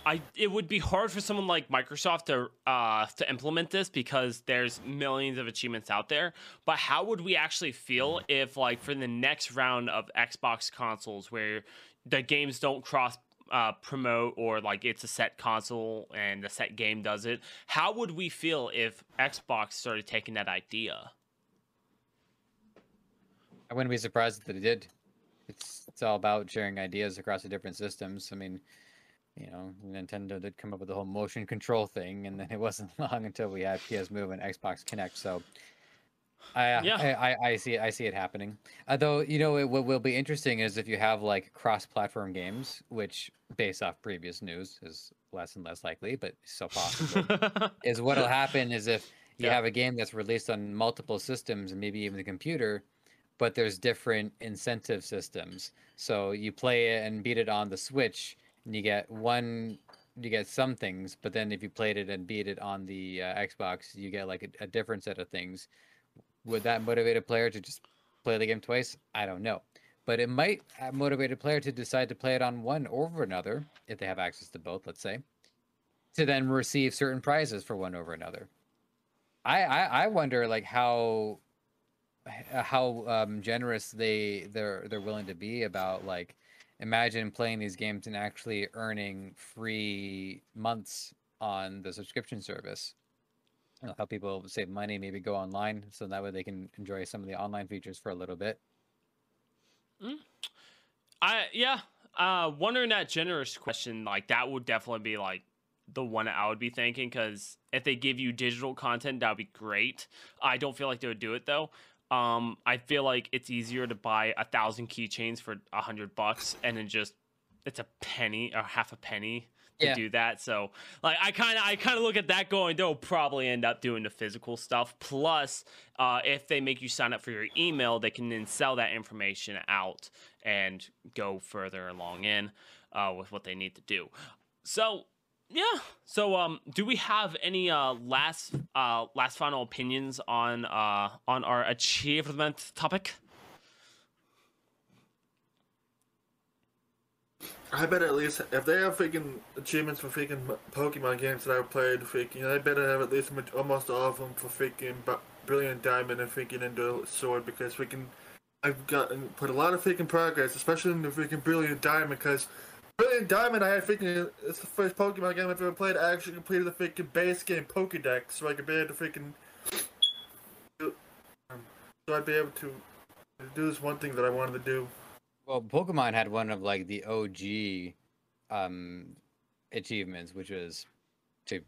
I it would be hard for someone like Microsoft to uh to implement this because there's millions of achievements out there. But how would we actually feel if like for the next round of Xbox consoles where the games don't cross uh, promote or like it's a set console and the set game does it. How would we feel if Xbox started taking that idea? I wouldn't be surprised if they did. It's it's all about sharing ideas across the different systems. I mean, you know, Nintendo did come up with the whole motion control thing, and then it (laughs) wasn't long until we had PS Move and Xbox Kinect. So, I Yeah. I, I, I see I see it happening. Although you know, it, what will be interesting is if you have like cross-platform games, which based off previous news is less and less likely, but still possible. (laughs) is what'll happen is if you Yeah. have a game that's released on multiple systems and maybe even the computer, but there's different incentive systems. So you play it and beat it on the Switch, and you get one, you get some things. But then if you played it and beat it on the uh, Xbox, you get like a, a different set of things. Would that motivate a player to just play the game twice? I don't know. But it might uh, motivate a player to decide to play it on one over another if they have access to both. Let's say to then receive certain prizes for one over another. I I, I wonder like how how um, generous they they're they're willing to be about like imagine playing these games and actually earning free months on the subscription service. It'll help people save money, maybe go online, so that way they can enjoy some of the online features for a little bit. I yeah. Uh, wondering that generous question, like that would definitely be like the one I would be thinking because if they give you digital content, that would be great. I don't feel like they would do it though. Um, I feel like it's easier to buy a thousand keychains for a hundred bucks and then just it's a penny or half a penny to Yeah. do that. So like I kind of I kind of look at that going they'll probably end up doing the physical stuff. Plus, uh, if they make you sign up for your email, they can then sell that information out and go further along in uh, with what they need to do. So yeah. So um, do we have any uh last uh last final opinions on uh on our achievement topic? I bet at least if they have freaking achievements for freaking Pokemon games that I've played, freaking, I better have at least ma- almost all of them for freaking Bu- Brilliant Diamond and freaking Into Sword because freaking I've gotten put a lot of freaking progress, especially in the freaking Brilliant Diamond because Brilliant Diamond I had freaking it's the first Pokemon game I've ever played. I actually completed the freaking base game Pokedex so I could be able to freaking um, so I'd be able to do this one thing that I wanted to do. Well, Pokemon had one of like the OG um achievements, which was to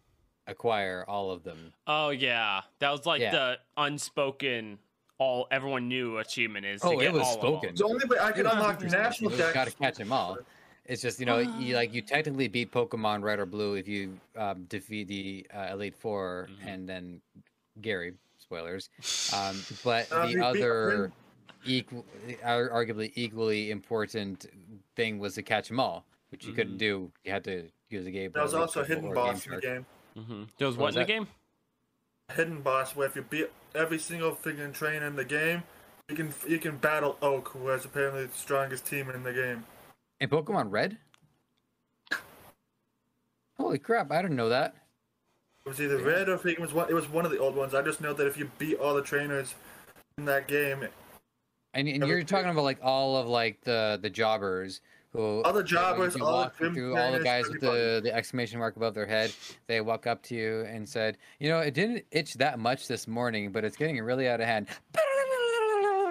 acquire all of them. Oh yeah, that was like Yeah. the unspoken all everyone knew achievement is. To Oh, it was all spoken. The only way I could unlock the national You dex got to catch them all. It's just you know, you like you technically beat Pokemon Red or Blue if you um, defeat the uh, Elite 4 Mhm. and then Gary. Spoilers. Um, (laughs) but Uh, the other equal, arguably equally important thing was to catch them all, which you couldn't Mhm. do. You had to use a game. That was also a hidden boss in the Shark. game. Mm-hmm. There was What what was in the that? game? Hidden boss where if you beat every single freaking train in the game, you can you can battle Oak, who has apparently the strongest team in the game. In Pokemon Red. Holy crap! I didn't know that. It was either red or freaking was one. It was one of the old ones. I just know that if you beat all the trainers in that game, And, and you're talking about like all of like the the jobbers who All the you know, jobbers, you all the walk through all the guys with the the exclamation mark above their head. They walk up to you and said, "You know, it didn't itch that much this morning, but it's getting really out of hand."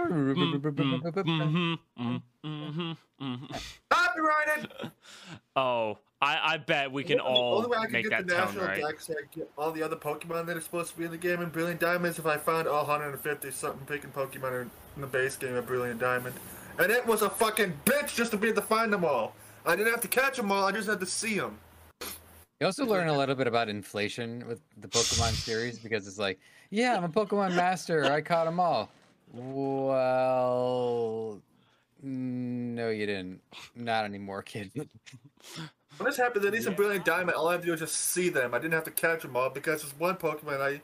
Mm-hmm. Mm-hmm. Mm-hmm. copyrighted. Oh, I, I bet we can all only way I can make get that the national right. get all the other Pokemon that are supposed to be in the game in Brilliant Diamond is if I found all 150 something picking Pokemon in the base game of Brilliant Diamond, and it was a fucking bitch just to be able to find them all. I didn't have to catch them all. I just had to see them. You also learn a little bit about inflation with the Pokemon series because it's like, yeah, I'm a Pokemon master. I caught them all. Well, no, you didn't. Not anymore, kid. I'm just happy that these in Brilliant Diamond, all I have to do is just see them. I didn't have to catch them all because there's one Pokemon I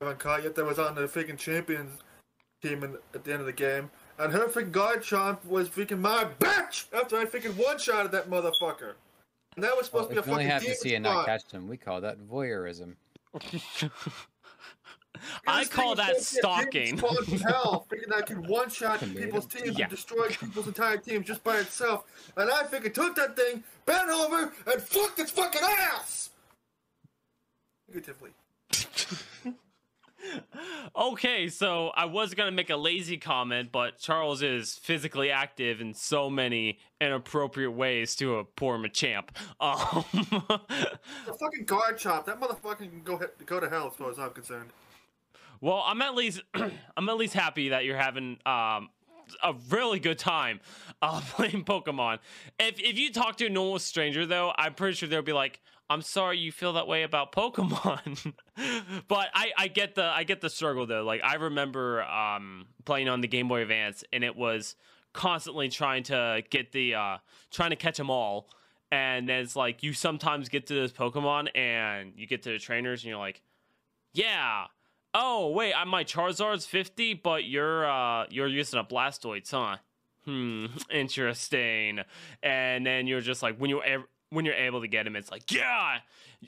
haven't caught yet that was on the freaking champions team in, at the end of the game. And her freaking Garchomp was freaking my bitch after I freaking one shot at that motherfucker. And that was supposed Well, to be a you only fucking have to see and not spot. catch them, we call that voyeurism. (laughs) I call that that is supposed to be a stalking. demon spawn hell, thinking that can one shot people's teams Yeah. and destroy people's entire teams just by itself. And I freaking took that thing, bent over, and fucked its fucking ass! Negatively. (laughs) Okay, so I was gonna make a lazy comment, but Charles is physically active in so many inappropriate ways to a poor Machamp. (laughs) Um, The fucking Garchomp, that motherfucker can go, he- go to hell as far as I'm concerned. Well, I'm at least (clears throat) I'm at least happy that you're having um a really good time uh, (laughs) playing Pokemon. If if you talk to a normal stranger though, I'm pretty sure they'll be like, "I'm sorry you feel that way about Pokemon." (laughs) but I I get the I get the struggle though. Like I remember um playing on the Game Boy Advance and it was constantly trying to get the uh trying to catch them all. And then it's like you sometimes get to this Pokemon and you get to the trainers and you're like, "Yeah, Oh wait, I, my Charizard's fifty, but you're uh you're using a Blastoise, huh? Hmm, (laughs) interesting. And then you're just like when you're when you're able to get him, it's like yeah,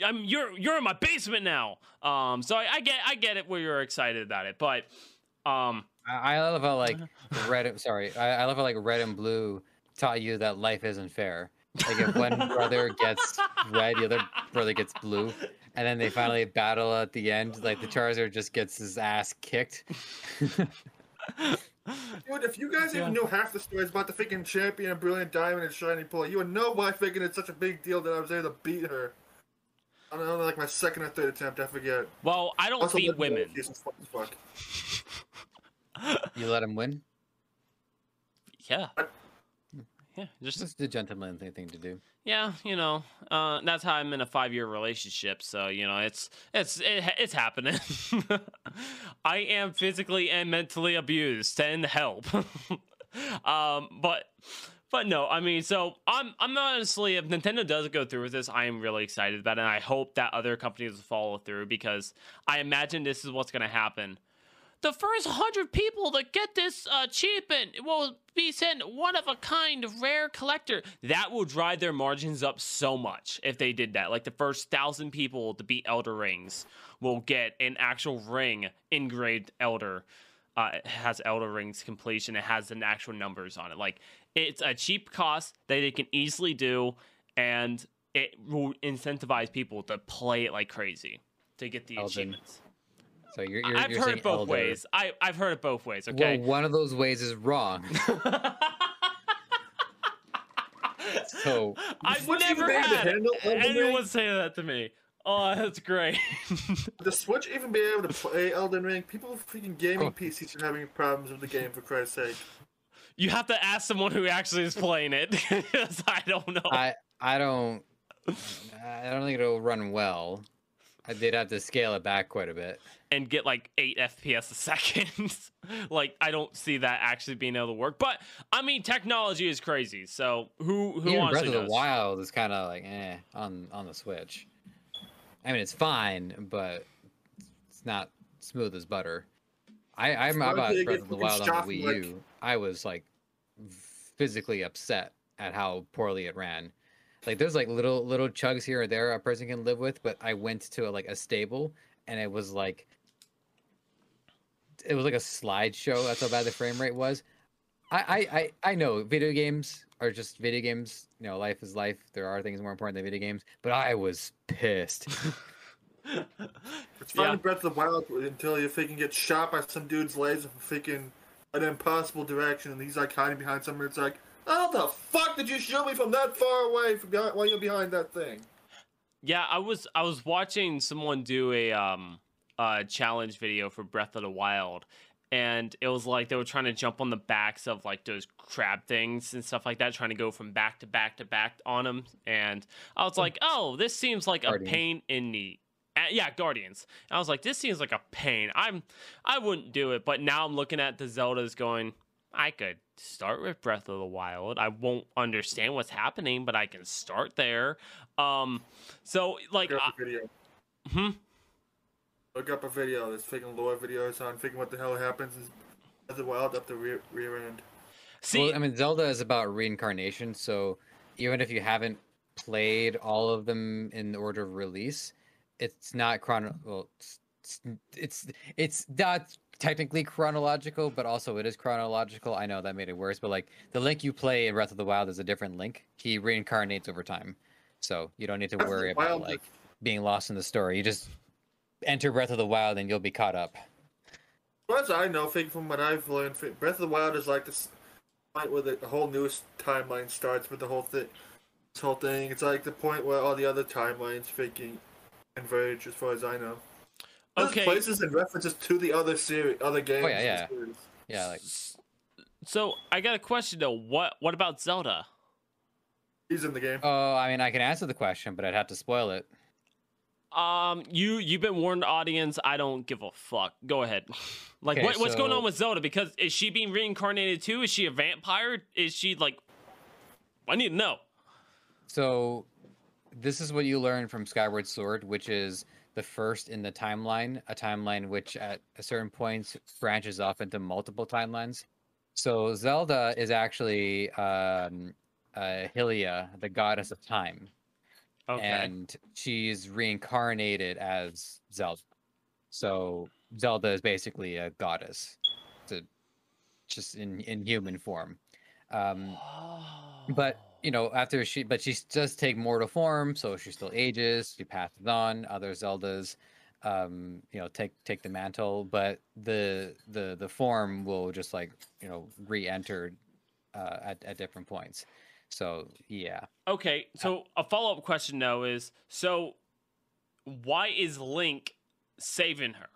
I'm you're you're in my basement now. Um, so I, I get I get it where you're excited about it, but um, I, I love how like (laughs) red. Sorry, I, I love how like red and blue taught you that life isn't fair. Like if one (laughs) brother gets red, the other brother gets blue, and then they finally battle at the end. Like the Charizard just gets his ass kicked. (laughs) Dude, if you guys Yeah. even knew half the stories about the freaking champion, and Brilliant Diamond, and Shining Pearl, you would know why freaking it's such a big deal that I was able to beat her. I don't know, like my second or third attempt, I forget. well, I don't Also, beat women. Ortiz is fun as fuck. You let him win. Yeah, yeah, just Just the gentlemanly thing to do. yeah, you know, uh, that's how I'm in a five year relationship. So you know, it's it's it, it's happening. (laughs) I am physically and mentally abused. Send help. (laughs) um, but but no, I mean, so I'm I'm honestly, if Nintendo does go through with this, I am really excited about it, and I hope that other companies follow through because I imagine this is what's going to happen the first hundred people that get this uh, achievement will be sent one of a kind rare collector. That will drive their margins up so much if they did that. Like the first thousand people to beat Elder Rings will get an actual ring engraved Elder. Uh, it has Elder Rings completion. It has the actual numbers on it. Like it's a cheap cost that they can easily do, and it will incentivize people to play it like crazy to get the Elden. achievements. So you're, you're I've you're heard it both elder. ways. I I've heard it both ways. Okay. Well, one of those ways is wrong. (laughs) So I've Switch never be able to had handle anyone Ring? say that to me. Oh, that's great. (laughs) The Switch even be able to play Elden Ring? People freaking gaming Oh. PCs are having problems with the game, for Christ's sake. you have to ask someone who actually is playing it (laughs) because I don't know. I I don't I don't think it'll run well. I did have to scale it back quite a bit. and get like eight FPS a (laughs) second. like I don't see that actually being able to work. But I mean, technology is crazy. So who who Even honestly Breath of the knows? Wild is kind of like eh on on the Switch. I mean, it's fine, but it's not smooth as butter. I I'm Why about Breath of the Wild on the shot Wii like- U. I was like physically upset at how poorly it ran. Like there's like little little chugs here or there a person can live with, but I went to a, like a stable and it was like it was like a slideshow. That's how bad the frame rate was. I, I, I, I know video games are just video games. You know, life is life. There are things more important than video games. But I was pissed. (laughs) It's fine Yeah. in Breath of the Wild until you freaking get shot by some dude's laser from freaking an impossible direction, and he's like hiding behind somewhere. It's like, how the fuck did you shoot me from that far away from behind, while you're behind that thing? Yeah, I was I was watching someone do a um a challenge video for Breath of the Wild and it was like they were trying to jump on the backs of like those crab things and stuff like that trying to go from back to back to back on them and I was like, "Oh, this seems like a pain in the uh, yeah, Guardians. And I was like, this seems like a pain. I'm I wouldn't do it, but now I'm looking at the Zeldas going, I could start with Breath of the Wild. I won't understand what's happening, but I can start there. Um, so like, Look up a video. hmm? Look up a video. There's freaking lore videos on freaking what the hell happens in Breath of the Wild up the rear, rear end. see, well, I mean, Zelda is about reincarnation. So even if you haven't played all of them in the order of release, it's not chrono. Well, it's it's it's it's not technically chronological, but also it is chronological. I know that made it worse, but like the Link you play in Breath of the Wild is a different Link. He reincarnates over time, so you don't need to Breath worry about like being lost in the story. You just enter Breath of the Wild and you'll be caught up. As I know, think from what I've learned, Breath of the Wild is like this point where the, whole newest timeline starts with the whole thing. This whole thing. It's like the point where all the other timelines freaking converge, as far as I know. There's Okay. places and references to the other series, other games. Oh, yeah, yeah. series. Yeah, like So I got a question though. What what about Zelda? He's in the game. oh, I mean, I can answer the question, but I'd have to spoil it. Um, you you've been warned, audience. I don't give a fuck. Go ahead. (laughs) Like, Okay, what, what's going on with Zelda? Because is she being reincarnated too? Is she a vampire? Is she like? I need to know. So, this is what you learn from Skyward Sword, which is the first in the timeline, a timeline which at a certain point branches off into multiple timelines. So, Zelda is actually um, uh, Hylia, the goddess of time, Okay. and she's reincarnated as Zelda. So, Zelda is basically a goddess, to, just in, in human form. Um, but you know after she but she does take mortal form so she still ages she passes on other zeldas um you know take take the mantle but the the the form will just like you know re-enter uh at, at different points so yeah Okay, so a follow up question though is so why is Link saving her?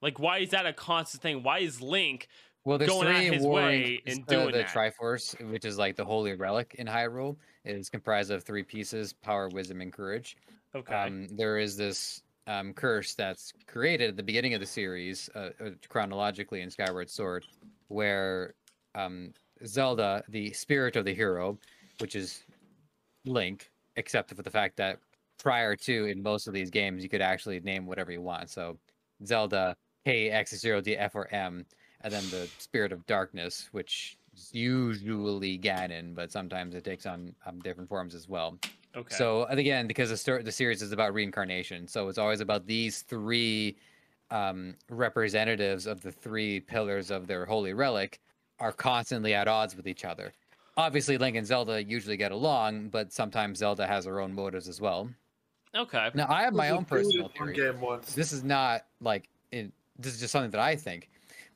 Like, why is that a constant thing? Why is Link? Well there's Going three his warring way and the, doing the that. triforce which is like the holy relic in hyrule is comprised of three pieces power wisdom and courage Okay. um, there is this um, curse that's created at the beginning of the series, uh, uh, chronologically in Skyward Sword, where um, Zelda, the spirit of the hero, which is Link, except for the fact that prior to in most of these games, you could actually name whatever you want. So Zelda K X zero D F or M, and then the spirit of darkness, which is usually Ganon, but sometimes it takes on um, different forms as well. okay. So and again, because the story, the series is about reincarnation, so it's always about these three um, representatives of the three pillars of their holy relic are constantly at odds with each other. Obviously, Link and Zelda usually get along, but sometimes Zelda has her own motives as well. okay. Now, I have my own personal theory. Game once. This is not like it, this is just something that I think.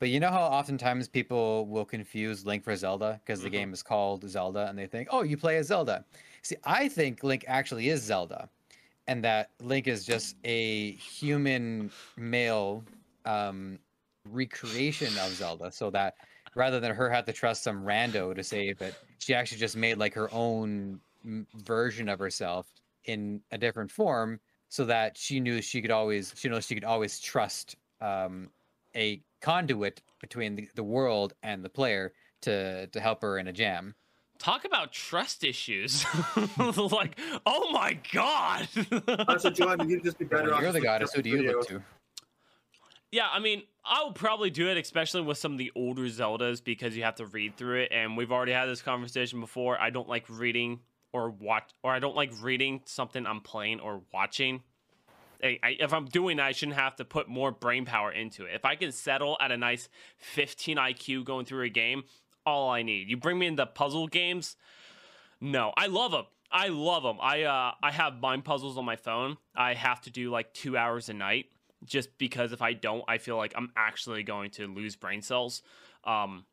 But you know how oftentimes people will confuse Link for Zelda because the Mhm. game is called Zelda and they think, "Oh, you play as Zelda." See, I think Link actually is Zelda, and that Link is just a human male um, recreation of Zelda. So that rather than her have to trust some rando to save it, she actually just made like her own version of herself in a different form, so that she knew she could always she knows she could always trust um, a conduit between the, the world and the player to to help her in a jam. Talk about trust issues. (laughs) like, oh my god. Honestly, John, you'd just be better When off. you're the just goddess. Who do you look to? Yeah, I mean, I would probably do it, especially with some of the older Zeldas, because you have to read through it. And we've already had this conversation before. I don't like reading or watch, or I don't like reading something I'm playing or watching. I, if I'm doing that, I shouldn't have to put more brain power into it. If I can settle at a nice 15 IQ going through a game, all I need. You bring me into puzzle games, no, I love them. I love them. I uh, I have mind puzzles on my phone. I have to do like two hours a night, just because if I don't, I feel like I'm actually going to lose brain cells. Um,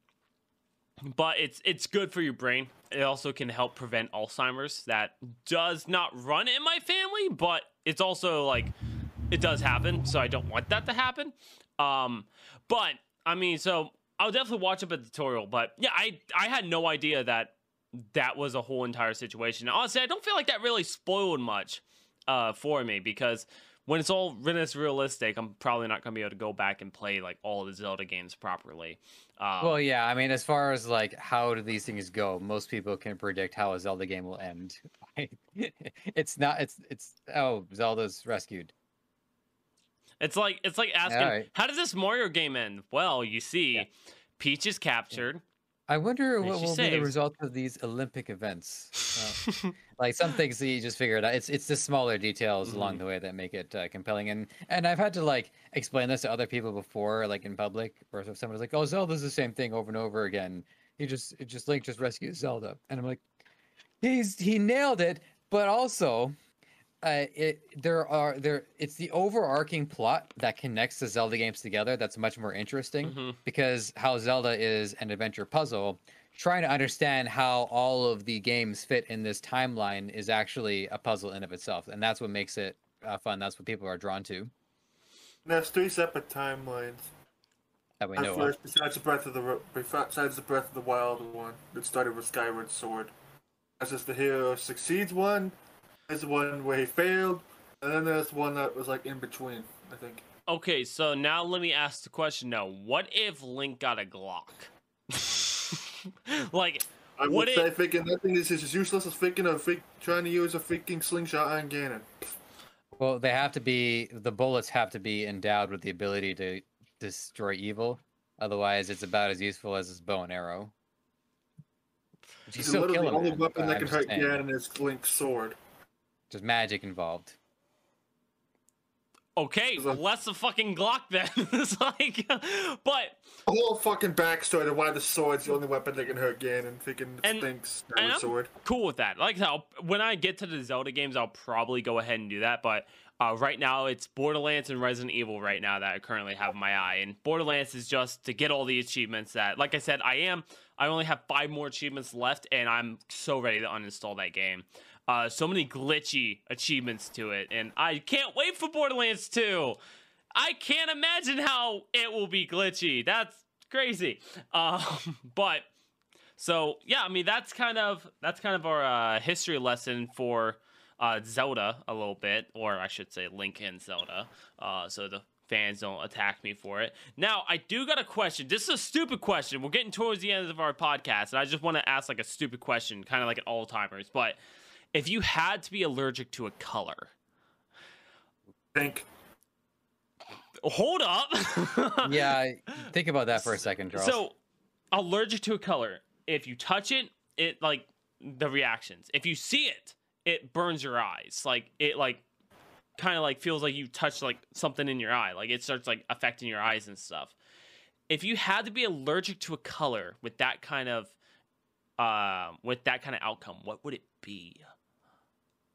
but it's it's good for your brain. It also can help prevent Alzheimer's. That does not run in my family, but it's also like it does happen. So I don't want that to happen. Um, but I mean, so I'll definitely watch up a tutorial. But yeah, I I had no idea that that was a whole entire situation. Honestly, I don't feel like that really spoiled much uh, for me because when it's all as realistic, I'm probably not gonna be able to go back and play like all the Zelda games properly. Um, Well, yeah. I mean, as far as like how do these things go, most people can predict how a Zelda game will end. (laughs) it's not. It's it's. Oh, Zelda's rescued. It's like it's like asking, Alright. how does this Mario game end? Well, you see, Yeah. Peach is captured. I wonder what will be the result of these Olympic events. Uh, (laughs) like some things that you just figure it out. It's it's the smaller details along Mhm. the way that make it uh, compelling. And and I've had to like explain this to other people before, like in public, where if somebody's like, "Oh, Zelda's the same thing over and over again." He just it just Link just rescues Zelda, and I'm like, he's he nailed it, but also. Uh, it there are there it's the overarching plot that connects the Zelda games together that's much more interesting Mhm. because how Zelda is an adventure puzzle, trying to understand how all of the games fit in this timeline is actually a puzzle in of itself, and that's what makes it uh, fun. That's what people are drawn to. There's three separate timelines. That we At know of. first, besides the Breath of the besides the Breath of the Wild one that started with Skyward Sword. That's just the hero succeeds one. There's the one where he failed, and then there's one that was like in between. I think. Okay, so now let me ask the question now. What if Link got a Glock? (laughs) like, I Would would say it- thinking that thing is as useless as thinking of fake, trying to use a freaking slingshot on Ganon. Well, they have to be the bullets have to be endowed with the ability to destroy evil. Otherwise, it's about as useful as his bow and arrow. But you still literally kill the only man, weapon that can just hurt Ganon is Link's sword. There's magic involved. okay, Is a- less a fucking Glock then. (laughs) it's like, but A whole fucking backstory to why the sword's the only weapon that can hurt Ganon. Freaking And- thinks and I'm- Sword. cool with that. Like how when I get to the Zelda games, I'll probably go ahead and do that. But uh, right now, it's Borderlands and Resident Evil right now that I currently have my eye. And Borderlands is just to get all the achievements that, like I said, I am. I only have five more achievements left, and I'm so ready to uninstall that game. Uh, so many glitchy achievements to it, and I can't wait for Borderlands 2. I can't imagine how it will be glitchy. That's crazy. Um, (laughs) but so yeah, I mean that's kind of that's kind of our uh, history lesson for uh, Zelda a little bit, or I should say Link and Zelda. Uh, so the fans don't attack me for it. Now I do got a question. This is a stupid question. We're getting towards the end of our podcast, and I just want to ask like a stupid question, kind of like an all timers. But if you had to be allergic to a color, Pink. hold up. (laughs) yeah, think about that for a second, Charles. So, allergic to a color. If you touch it, it like the reactions. If you see it, it burns your eyes. Like it like kind of like feels like you touched like something in your eye. Like it starts like affecting your eyes and stuff. If you had to be allergic to a color with that kind of um with that kind of outcome, what would it be?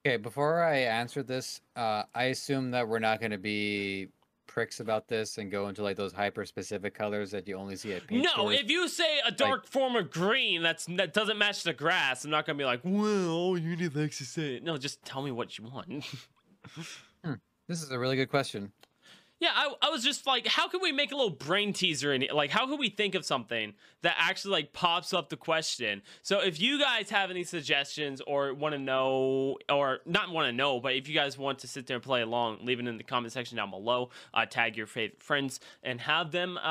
Okay, before I answer this, uh, I assume that we're not going to be pricks about this and go into like those hyper specific colors that you only see at paint No, stores. if you say a dark form of green that's that doesn't match the grass, I'm not gonna be like, well, you need to say it. No, just tell me what you want. (laughs) This is a really good question. Yeah, I, I was just like, how can we make a little brain teaser in it? Like, how can we think of something that actually like pops up the question? So, if you guys have any suggestions or want to know, or not want to know, but if you guys want to sit there and play along, leave it in the comment section down below. Uh, tag your favorite friends and have them uh,